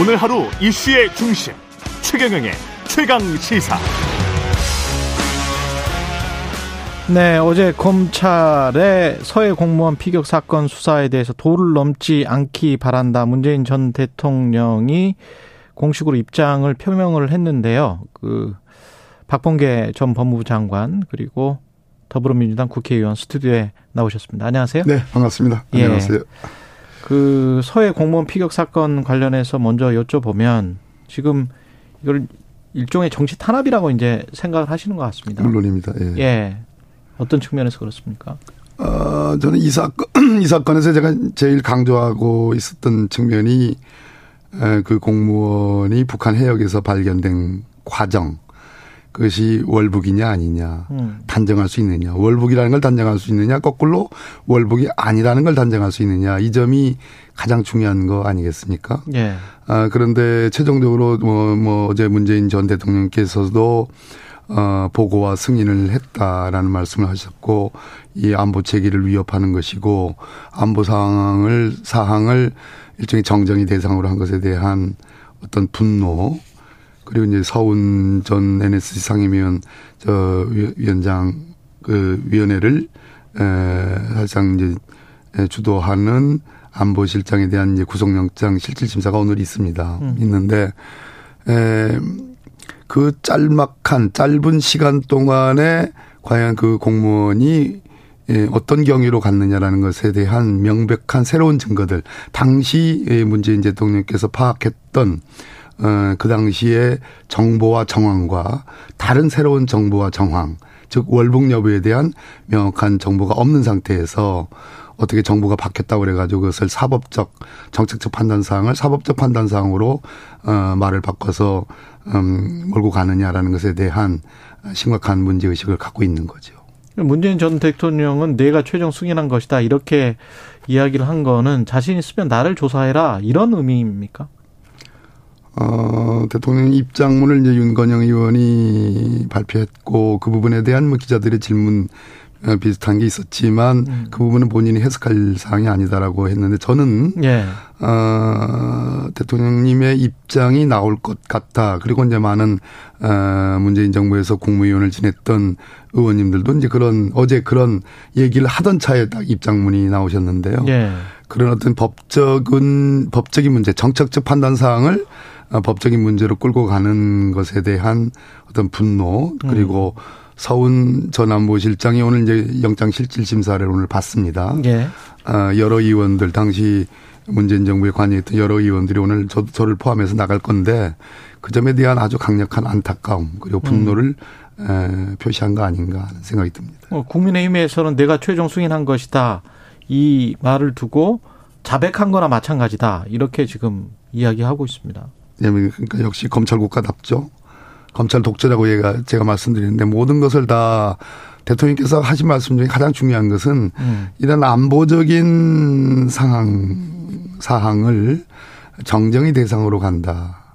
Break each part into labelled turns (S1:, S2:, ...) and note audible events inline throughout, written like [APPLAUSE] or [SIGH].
S1: 오늘 하루 이슈의 중심 최경영의 최강 시사.
S2: 네, 어제 검찰의 서해 공무원 피격 사건 수사에 대해서 도를 넘지 않기 바란다. 문재인 전 대통령이 공식으로 입장을 표명을 했는데요. 그 박봉계 전 법무부 장관 그리고 더불어민주당 국회의원 스튜디오에 나오셨습니다. 안녕하세요.
S3: 네, 반갑습니다. 예. 안녕하세요.
S2: 그 서해 공무원 피격 사건 관련해서 먼저 여쭤보면 지금 이걸 일종의 정치 탄압이라고 이제 생각을 하시는 것 같습니다.
S3: 물론입니다. 예.
S2: 예. 어떤 측면에서 그렇습니까?
S3: 어, 저는 이 사건, [CLEARS THROAT] 이 사건에서 제가 제일 강조하고 있었던 측면이 그 공무원이 북한 해역에서 발견된 과정, 그것이 월북이냐 아니냐 음. 단정할 수 있느냐 월북이라는 걸 단정할 수 있느냐 거꾸로 월북이 아니라는 걸 단정할 수 있느냐 이 점이 가장 중요한 거 아니겠습니까?
S2: 예.
S3: 아 그런데 최종적으로 뭐, 뭐 어제 문재인 전 대통령께서도 어 보고와 승인을 했다라는 말씀을 하셨고 이 안보 체계를 위협하는 것이고 안보 상황을 사항을 일종의 정정이 대상으로 한 것에 대한 어떤 분노 그리고 이제 서훈 전 NSC 상임위원 저 위원장 그 위원회를 에 사실상 이제 주도하는 안보실장에 대한 이제 구속영장 실질심사가 오늘 있습니다. 음. 있는데 에 그 짤막한 짧은 시간 동안에 과연 그 공무원이 예, 어떤 경위로 갔느냐라는 것에 대한 명백한 새로운 증거들, 당시 문재인 대통령께서 파악했던 어, 그 당시에 정보와 정황과 다른 새로운 정보와 정황, 즉 월북 여부에 대한 명확한 정보가 없는 상태에서 어떻게 정보가 바뀌었다고 그래가지고 그것을 사법적 정책적 판단 사항을 사법적 판단 사항으로 어 말을 바꿔서 음 몰고 가느냐라는 것에 대한 심각한 문제 의식을 갖고 있는 거죠.
S2: 문재인 전 대통령은 내가 최종 승인한 것이다 이렇게 이야기를 한 거는 자신 있으면 나를 조사해라 이런 의미입니까?
S3: 어, 대통령 입장문을 이제 윤건영 의원이 발표했고 그 부분에 대한 뭐 기자들의 질문 어, 비슷한 게 있었지만 음. 그 부분은 본인이 해석할 사항이 아니다라고 했는데 저는 예. 어, 대통령님의 입장이 나올 것 같다. 그리고 이제 많은 어, 문재인 정부에서 국무위원을 지냈던 의원님들도 이제 그런 어제 그런 얘기를 하던 차에 딱 입장문이 나오셨는데요. 예. 그런 어떤 법적은 법적인 문제, 정책적 판단 사항을 어, 법적인 문제로 끌고 가는 것에 대한 어떤 분노 그리고 음. 서훈 전 안보실장이 오늘 이제 영장 실질 심사를 오늘 받습니다. 예. 어, 여러 의원들 당시 문재인 정부에 관여했던 여러 의원들이 오늘 저, 저를 포함해서 나갈 건데 그 점에 대한 아주 강력한 안타까움 그리고 분노를 음. 에, 표시한 거 아닌가 하는 생각이 듭니다.
S2: 어, 국민의힘에서는 내가 최종 승인한 것이다 이 말을 두고 자백한 거나 마찬가지다 이렇게 지금 이야기하고 있습니다.
S3: 그러니까 역시 검찰 국가답죠. 검찰 독재라고 얘가 제가 말씀드리는데 모든 것을 다 대통령께서 하신 말씀 중에 가장 중요한 것은 음. 이런 안보적인 상황 사항을 정정의 대상으로 간다.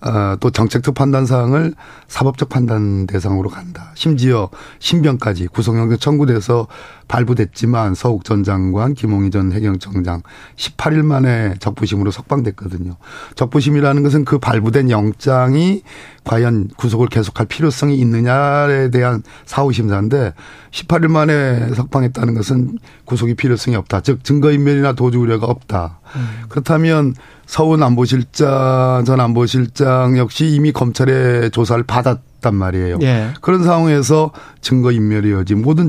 S3: 어, 또 정책적 판단 사항을 사법적 판단 대상으로 간다. 심지어 신병까지 구속영장 청구돼서 발부됐지만 서욱 전 장관, 김홍희 전 해경청장 18일 만에 적부심으로 석방됐거든요. 적부심이라는 것은 그 발부된 영장이 과연 구속을 계속할 필요성이 있느냐에 대한 사후 심사인데 18일 만에 석방했다는 것은 구속이 필요성이 없다. 즉 증거인멸이나 도주 우려가 없다. 음. 그렇다면 서훈 안보실장 전 안보실장 역시 이미 검찰의 조사를 받았단 말이에요. 예. 그런 상황에서 증거 인멸의 여지 모든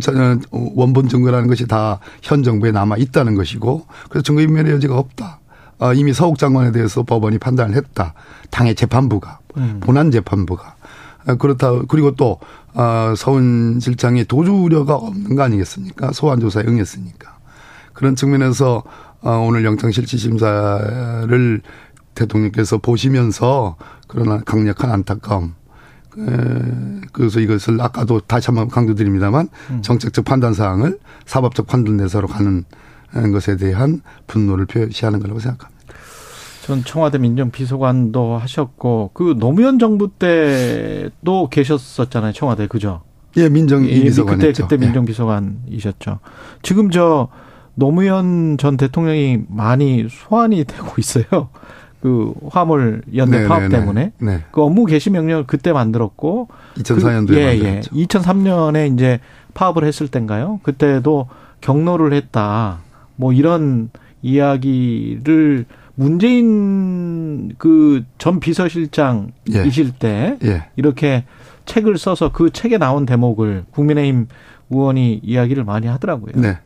S3: 원본 증거라는 것이 다 현 정부에 남아 있다는 것이고 그래서 증거 인멸의 여지가 없다. 아, 이미 서욱 장관에 대해서 법원이 판단을 했다. 당의 재판부가 음. 본안 재판부가 아, 그렇다 그리고 또 아, 서훈 실장이 도주 우려가 없는 거 아니겠습니까? 소환 조사에 응했으니까 그런 측면에서 어, 오늘 영장 실질 심사를 대통령께서 보시면서 그런 강력한 안타까움. 그래서 이것을 아까도 다시 한번 강조드립니다만 음. 정책적 판단 사항을 사법적 판단 내서로 가는 것에 대한 분노를 표시하는 거라고 생각합니다.
S2: 전 청와대 민정비서관도 하셨고 그 노무현 정부 때도 계셨었잖아요 청와대 그죠?
S3: 예, 민정비서관
S2: 그때 그때 예. 민정비서관이셨죠. 지금 저 노무현 전 대통령이 많이 소환이 되고 있어요. 그 화물 연대
S3: 네,
S2: 파업
S3: 네, 네.
S2: 때문에
S3: 네.
S2: 그 업무 개시 명령을 그때 만들었고
S3: 2004년도에
S2: 그, 예, 예.
S3: 만들었죠.
S2: 2003년에 이제 파업을 했을 때인가요? 그때도 경로를 했다. 뭐 이런 이야기를 문재인 그 전 비서실장이실 때
S3: 예.
S2: 이렇게 책을 써서 그 책에 나온 대목을 국민의힘 의원이 이야기를 많이 하더라고요.
S3: 네.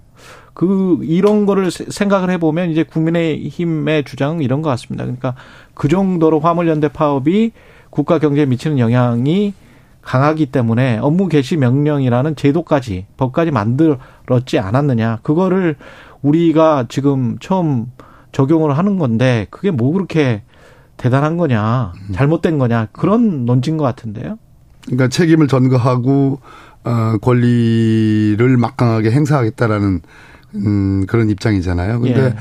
S2: 그 이런 거를 세- 생각을 해보면 이제 국민의힘의 주장은 이런 것 같습니다. 그러니까 그 정도로 화물연대 파업이 국가 경제에 미치는 영향이 강하기 때문에 업무 개시 명령이라는 제도까지 법까지 만들었지 않았느냐. 그거를 우리가 지금 처음 적용을 하는 건데 그게 뭐 그렇게 대단한 거냐, 잘못된 거냐 그런 논지인 것 같은데요.
S3: 그러니까 책임을 전가하고 어 권리를 막강하게 행사하겠다라는 음 그런 입장이잖아요. 근데
S2: 예.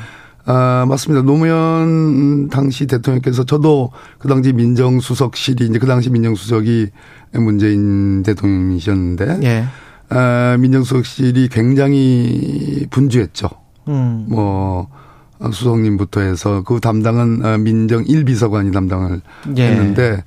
S3: 아, 맞습니다. 노무현 당시 대통령께서 저도 그 당시 민정수석실이 이제 그 당시 민정수석이 문재인 대통령이셨는데
S2: 예.
S3: 아, 민정수석실이 굉장히 분주했죠.
S2: 음.
S3: 뭐 어, 수석님부터 해서 그 담당은 어, 민정 1비서관이 담당을
S2: 예.
S3: 했는데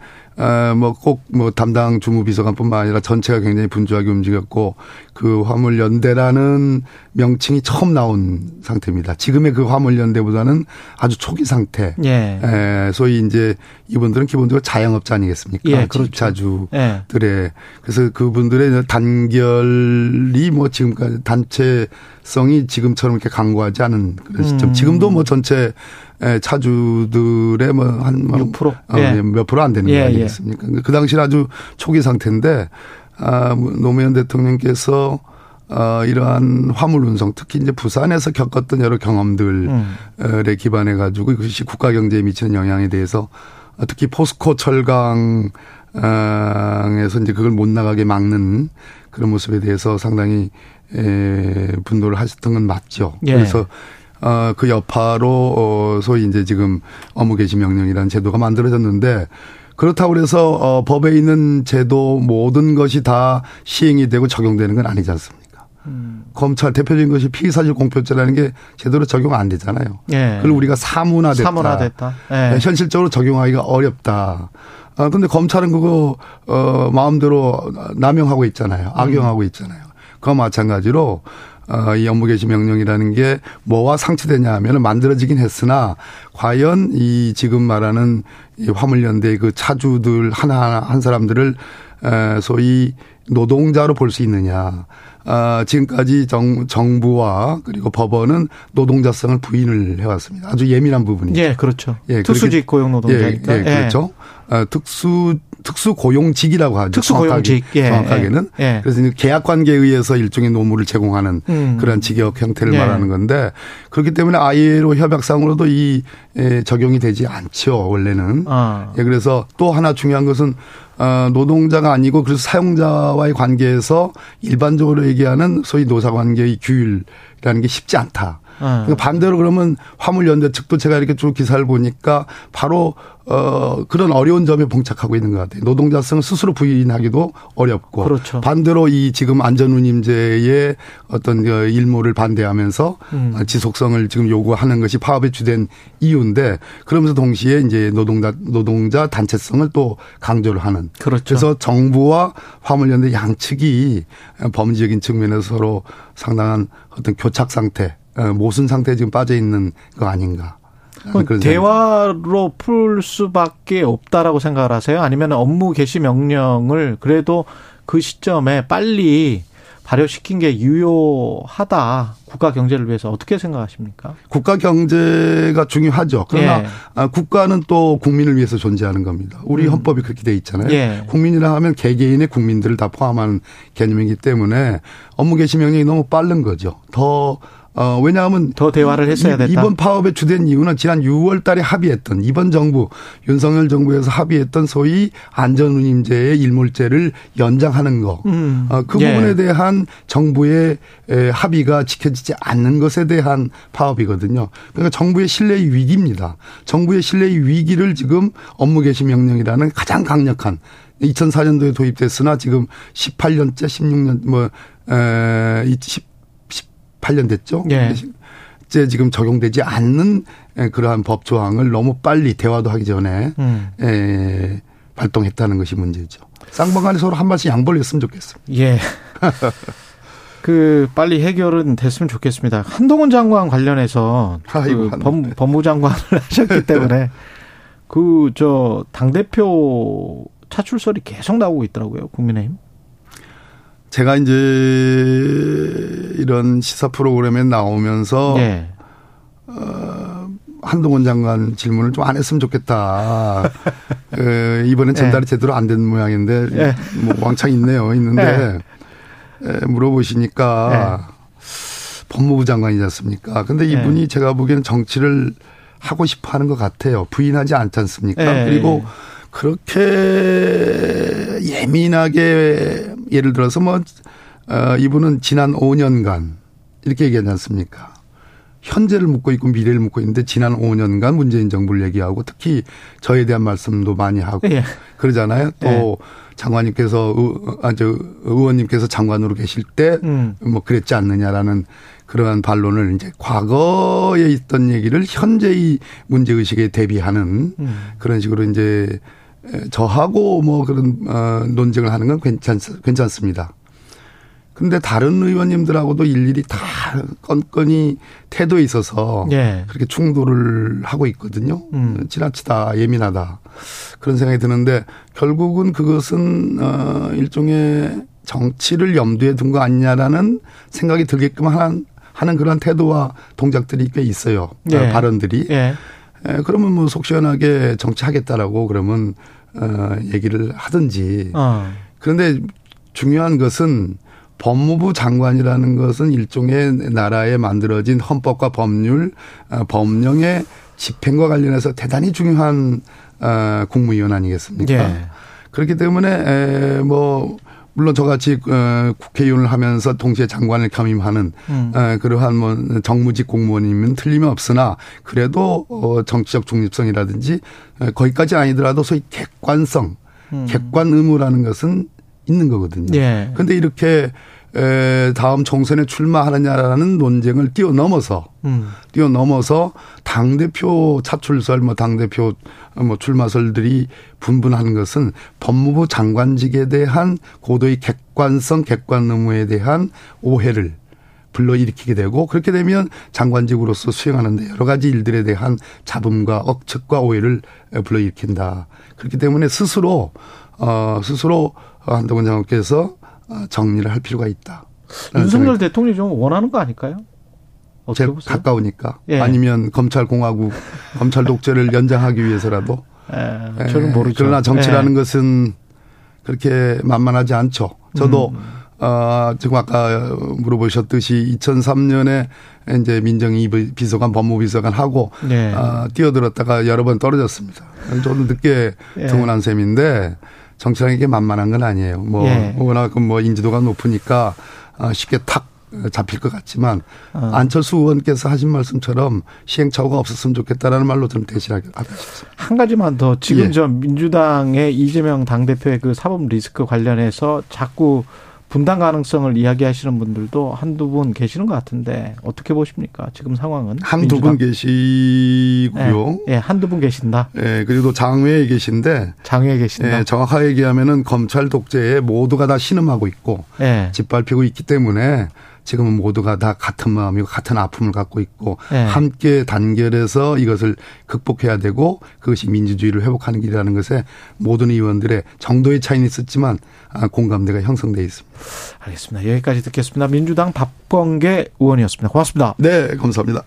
S3: 뭐꼭 뭐 담당 주무비서관뿐만 아니라 전체가 굉장히 분주하게 움직였고 그 화물연대라는 명칭이 처음 나온 상태입니다. 지금의 그 화물연대보다는 아주 초기 상태.
S2: 예.
S3: 에, 소위 이제 이분들은 기본적으로 자영업자 아니겠습니까?
S2: 예, 그렇죠.
S3: 자주
S2: 예.
S3: 들의 그래서 그분들의 단결이 뭐 지금까지 단체성이 지금처럼 이렇게 강고하지 않은 그런 시점.
S2: 음.
S3: 지금도 뭐 전체 에, 차주들의 뭐한
S2: 6%?
S3: 어,
S2: 예.
S3: 몇 프로 안 되는
S2: 예,
S3: 거
S2: 예.
S3: 아니겠습니까? 그 당시 아주 초기 상태인데 아, 뭐 노무현 대통령께서 어, 이러한 화물 운송, 특히 이제 부산에서 겪었던 여러 경험들에
S2: 음.
S3: 기반해 가지고 이것이 국가 경제에 미치는 영향에 대해서 어, 특히 포스코 철강 에서 이제 그걸 못 나가게 막는 그런 모습에 대해서 상당히 에, 분노를 하셨던 건 맞죠.
S2: 예.
S3: 그래서 어, 그 여파로 어, 소위 이제 지금 업무 개시 명령이라는 제도가 만들어졌는데 그렇다고 그래서 어, 법에 있는 제도 모든 것이 다 시행이 되고 적용되는 건 아니지 않습니까? 검찰 대표적인 것이 피의사실 공표죄라는 게 제대로 적용 안 되잖아요.
S2: 예.
S3: 그걸 우리가 사문화됐다.
S2: 사문화됐다. 예.
S3: 네, 현실적으로 적용하기가 어렵다. 아, 근데 검찰은 그거, 어, 마음대로 남용하고 있잖아요. 악용하고 있잖아요. 그와 마찬가지로, 어, 이 업무 개시 명령이라는 게 뭐와 상치되냐 하면 만들어지긴 했으나 과연 이 지금 말하는 이 화물연대 그 차주들 하나하나 한 사람들을 에, 소위 노동자로 볼 수 있느냐. 아, 지금까지 정, 정부와 그리고 법원은 노동자성을 부인을 해왔습니다. 아주 예민한 부분이죠.
S2: 예, 그렇죠.
S3: 예,
S2: 특수직 고용 노동자니까.
S3: 예, 예, 그렇죠. 어, 특수 특수 고용직이라고 하죠.
S2: 특수 고용직.
S3: 정확하게,
S2: 예,
S3: 정확하게는.
S2: 예, 예.
S3: 그래서 계약 관계에 의해서 일종의 노무를 제공하는
S2: 음.
S3: 그런 직역 형태를
S2: 예.
S3: 말하는 건데 그렇기 때문에 ILO 협약상으로도 이 에, 적용이 되지 않죠 원래는.
S2: 아.
S3: 예, 그래서 또 하나 중요한 것은 어, 노동자가 아니고 그래서 사용자와의 관계에서 일반적으로 얘기하는 소위 노사 관계의 규율이라는 게 쉽지 않다.
S2: 아.
S3: 그러니까 반대로 그러면 화물연대 측도 제가 이렇게 쭉 기사를 보니까 바로 어 그런 어려운 점에 봉착하고 있는 것 같아요. 노동자성을 스스로 부인하기도 어렵고
S2: 그렇죠.
S3: 반대로 이 지금 안전운임제의 어떤 그 일모를 반대하면서
S2: 음.
S3: 어, 지속성을 지금 요구하는 것이 파업의 주된 이유인데 그러면서 동시에 이제 노동자 노동자 단체성을 또 강조를 하는
S2: 그렇죠.
S3: 그래서 정부와 화물연대 양측이 범죄적인 측면에서 서로 상당한 어떤 교착 상태, 어, 모순 상태에 지금 빠져 있는 거 아닌가.
S2: 대화로 풀 수밖에 없다라고 생각을 하세요? 아니면 업무 개시 명령을 그래도 그 시점에 빨리 발효시킨 게 유효하다. 국가 경제를 위해서 어떻게 생각하십니까?
S3: 국가 경제가 중요하죠. 그러나
S2: 예.
S3: 아, 국가는 또 국민을 위해서 존재하는 겁니다. 우리
S2: 음.
S3: 헌법이 그렇게 돼 있잖아요.
S2: 예.
S3: 국민이라 하면 개개인의 국민들을 다 포함하는 개념이기 때문에 업무 개시 명령이 너무 빠른 거죠. 더 어, 왜냐하면
S2: 더 대화를 했어야
S3: 이-
S2: 됐다.
S3: 이번 파업의 주된 이유는 지난 6월 달에 합의했던 이번 정부 윤석열 정부에서 합의했던 소위 안전운임제의 일몰제를 연장하는 거.
S2: 음.
S3: 어, 그
S2: 예.
S3: 부분에 대한 정부의 에, 합의가 지켜지지 않는 것에 대한 파업이거든요. 그러니까 정부의 신뢰의 위기입니다. 정부의 신뢰의 위기를 지금 업무 개시 명령이라는 가장 강력한 2004년도에 도입됐으나 지금 18년째 16년 뭐 에, 10, 18년 됐죠.
S2: 예.
S3: 현재 지금 적용되지 않는 그러한 법 조항을 너무 빨리 대화도 하기 전에 음. 에, 발동했다는 것이 문제죠. 쌍방간에 서로 한 발씩 양보를 했으면 좋겠습니다.
S2: 예. [LAUGHS] 그 빨리 해결은 됐으면 좋겠습니다. 한동훈 장관 관련해서 그 법, 법무 장관을 [LAUGHS] 하셨기 때문에 그 저 당 대표 차출설이 계속 나오고 있더라고요. 국민의힘.
S3: 제가 이제 이런 시사 프로그램에 나오면서 네. 어, 한동훈 장관 질문을 좀 안 했으면 좋겠다. [LAUGHS] 에, 이번엔 전달이 네. 제대로 안 된 모양인데 네. 뭐 왕창 있네요. 있는데 네. 에, 물어보시니까 법무부 장관이지 않습니까? 근데 이분이 제가 보기에는 정치를 하고 싶어 하는 것 같아요. 부인하지 않지 않습니까? 그리고 그렇게 예민하게 예를 들어서 뭐, 어, 이분은 지난 5년간 이렇게 얘기하지 않습니까? 현재를 묻고 있고 미래를 묻고 있는데 지난 5년간 문재인 정부를 얘기하고 특히 저에 대한 말씀도 많이 하고 예. 그러잖아요. 또 예. 장관님께서 아저 의원님께서 장관으로 계실 때뭐 음. 뭐 그랬지 않느냐라는 그러한 반론을 이제 과거에 있던 얘기를 현재의 문제 의식에 대비하는 음. 그런 식으로 이제 저하고 뭐 그런 어 논쟁을 하는 건 괜찮 괜찮습니다. 근데 다른 의원님들하고도 일일이 다 건건이 태도에 있어서 예. 그렇게 충돌을 하고 있거든요. 음. 지나치다 예민하다 그런 생각이 드는데 결국은 그것은 어 일종의 정치를 염두에 둔 거 아니냐라는 생각이 들게끔 하는 하는 그런 태도와 동작들이 꽤 있어요. 예. 발언들이. 예. 에, 그러면 뭐 속 시원하게 정치하겠다라고 그러면 어 얘기를 하든지. 어. 그런데 중요한 것은 법무부 장관이라는 것은 일종의 나라에 만들어진 헌법과 법률, 어, 법령의 집행과 관련해서 대단히 중요한 어 국무위원 아니겠습니까? 예. 그렇기 때문에 에뭐 물론 저같이 어, 국회의원을 하면서 동시에 장관을 겸임하는 음. 어, 그러한 뭐 정무직 공무원이면 틀림이 없으나 그래도 어, 정치적 중립성이라든지 거기까지 아니더라도 소위 객관성, 음. 객관 의무라는 것은 있는 거거든요. 예. 근데 이렇게 에, 다음 총선에 출마하느냐라는 논쟁을 뛰어넘어서 음. 뛰어넘어서 당 대표 차출설 뭐 당 대표 뭐 출마설들이 분분하는 것은 법무부 장관직에 대한 고도의 객관성 객관 의무에 대한 오해를 불러일으키게 되고 그렇게 되면 장관직으로서 수행하는데 여러 가지 일들에 대한 잡음과 억측과 오해를 불러일으킨다. 그렇기 때문에 스스로 어 스스로 한동훈 장관께서 어, 정리를 할 필요가 있다.
S2: 윤석열 대통령이 좀 원하는 거 아닐까요?
S3: 제 가까우니까 예. 아니면 검찰 공화국 [LAUGHS] 검찰 독재를 연장하기 위해서라도
S2: 예, 저는 모르죠.
S3: 그러나 정치라는 예. 것은 그렇게 만만하지 않죠. 저도 음. 어, 지금 아까 물어보셨듯이 2003년에 이제 민정이 비서관, 법무비서관 하고 네. 어, 뛰어들었다가 여러 번 떨어졌습니다. 저도 늦게 예. 등원한 셈인데 정치라는 게 만만한 건 아니에요. 뭐 예. 워낙 뭐 인지도가 높으니까 아, 쉽게 탁 잡힐 것 같지만 어. 안철수 의원께서 하신 말씀처럼 시행착오가 없었으면 좋겠다라는 말로 좀 대신하게 하겠습니다.
S2: 한 가지만 더 지금 예. 저 민주당의 이재명 당 대표의 그 사법 리스크 관련해서 자꾸 분당 가능성을 이야기하시는 분들도 한두 분 계시는 것 같은데 어떻게 보십니까? 지금 상황은
S3: 한두 분 계시고요.
S2: 예, 네, 한두 분 계신다.
S3: 예, 그리고 장외에 계신데
S2: 장외에 계신다.
S3: 예, 정확하게 얘기하면은 검찰 독재에 모두가 다 신음하고 있고 예. 짓밟히고 있기 때문에 지금은 모두가 다 같은 마음이고 같은 아픔을 갖고 있고 네. 함께 단결해서 이것을 극복해야 되고 그것이 민주주의를 회복하는 길이라는 것에 모든 의원들의 정도의 차이는 있었지만 아, 공감대가 형성돼 있습니다.
S2: 알겠습니다. 여기까지 듣겠습니다. 민주당 박범계 의원이었습니다. 고맙습니다.
S3: 네, 감사합니다.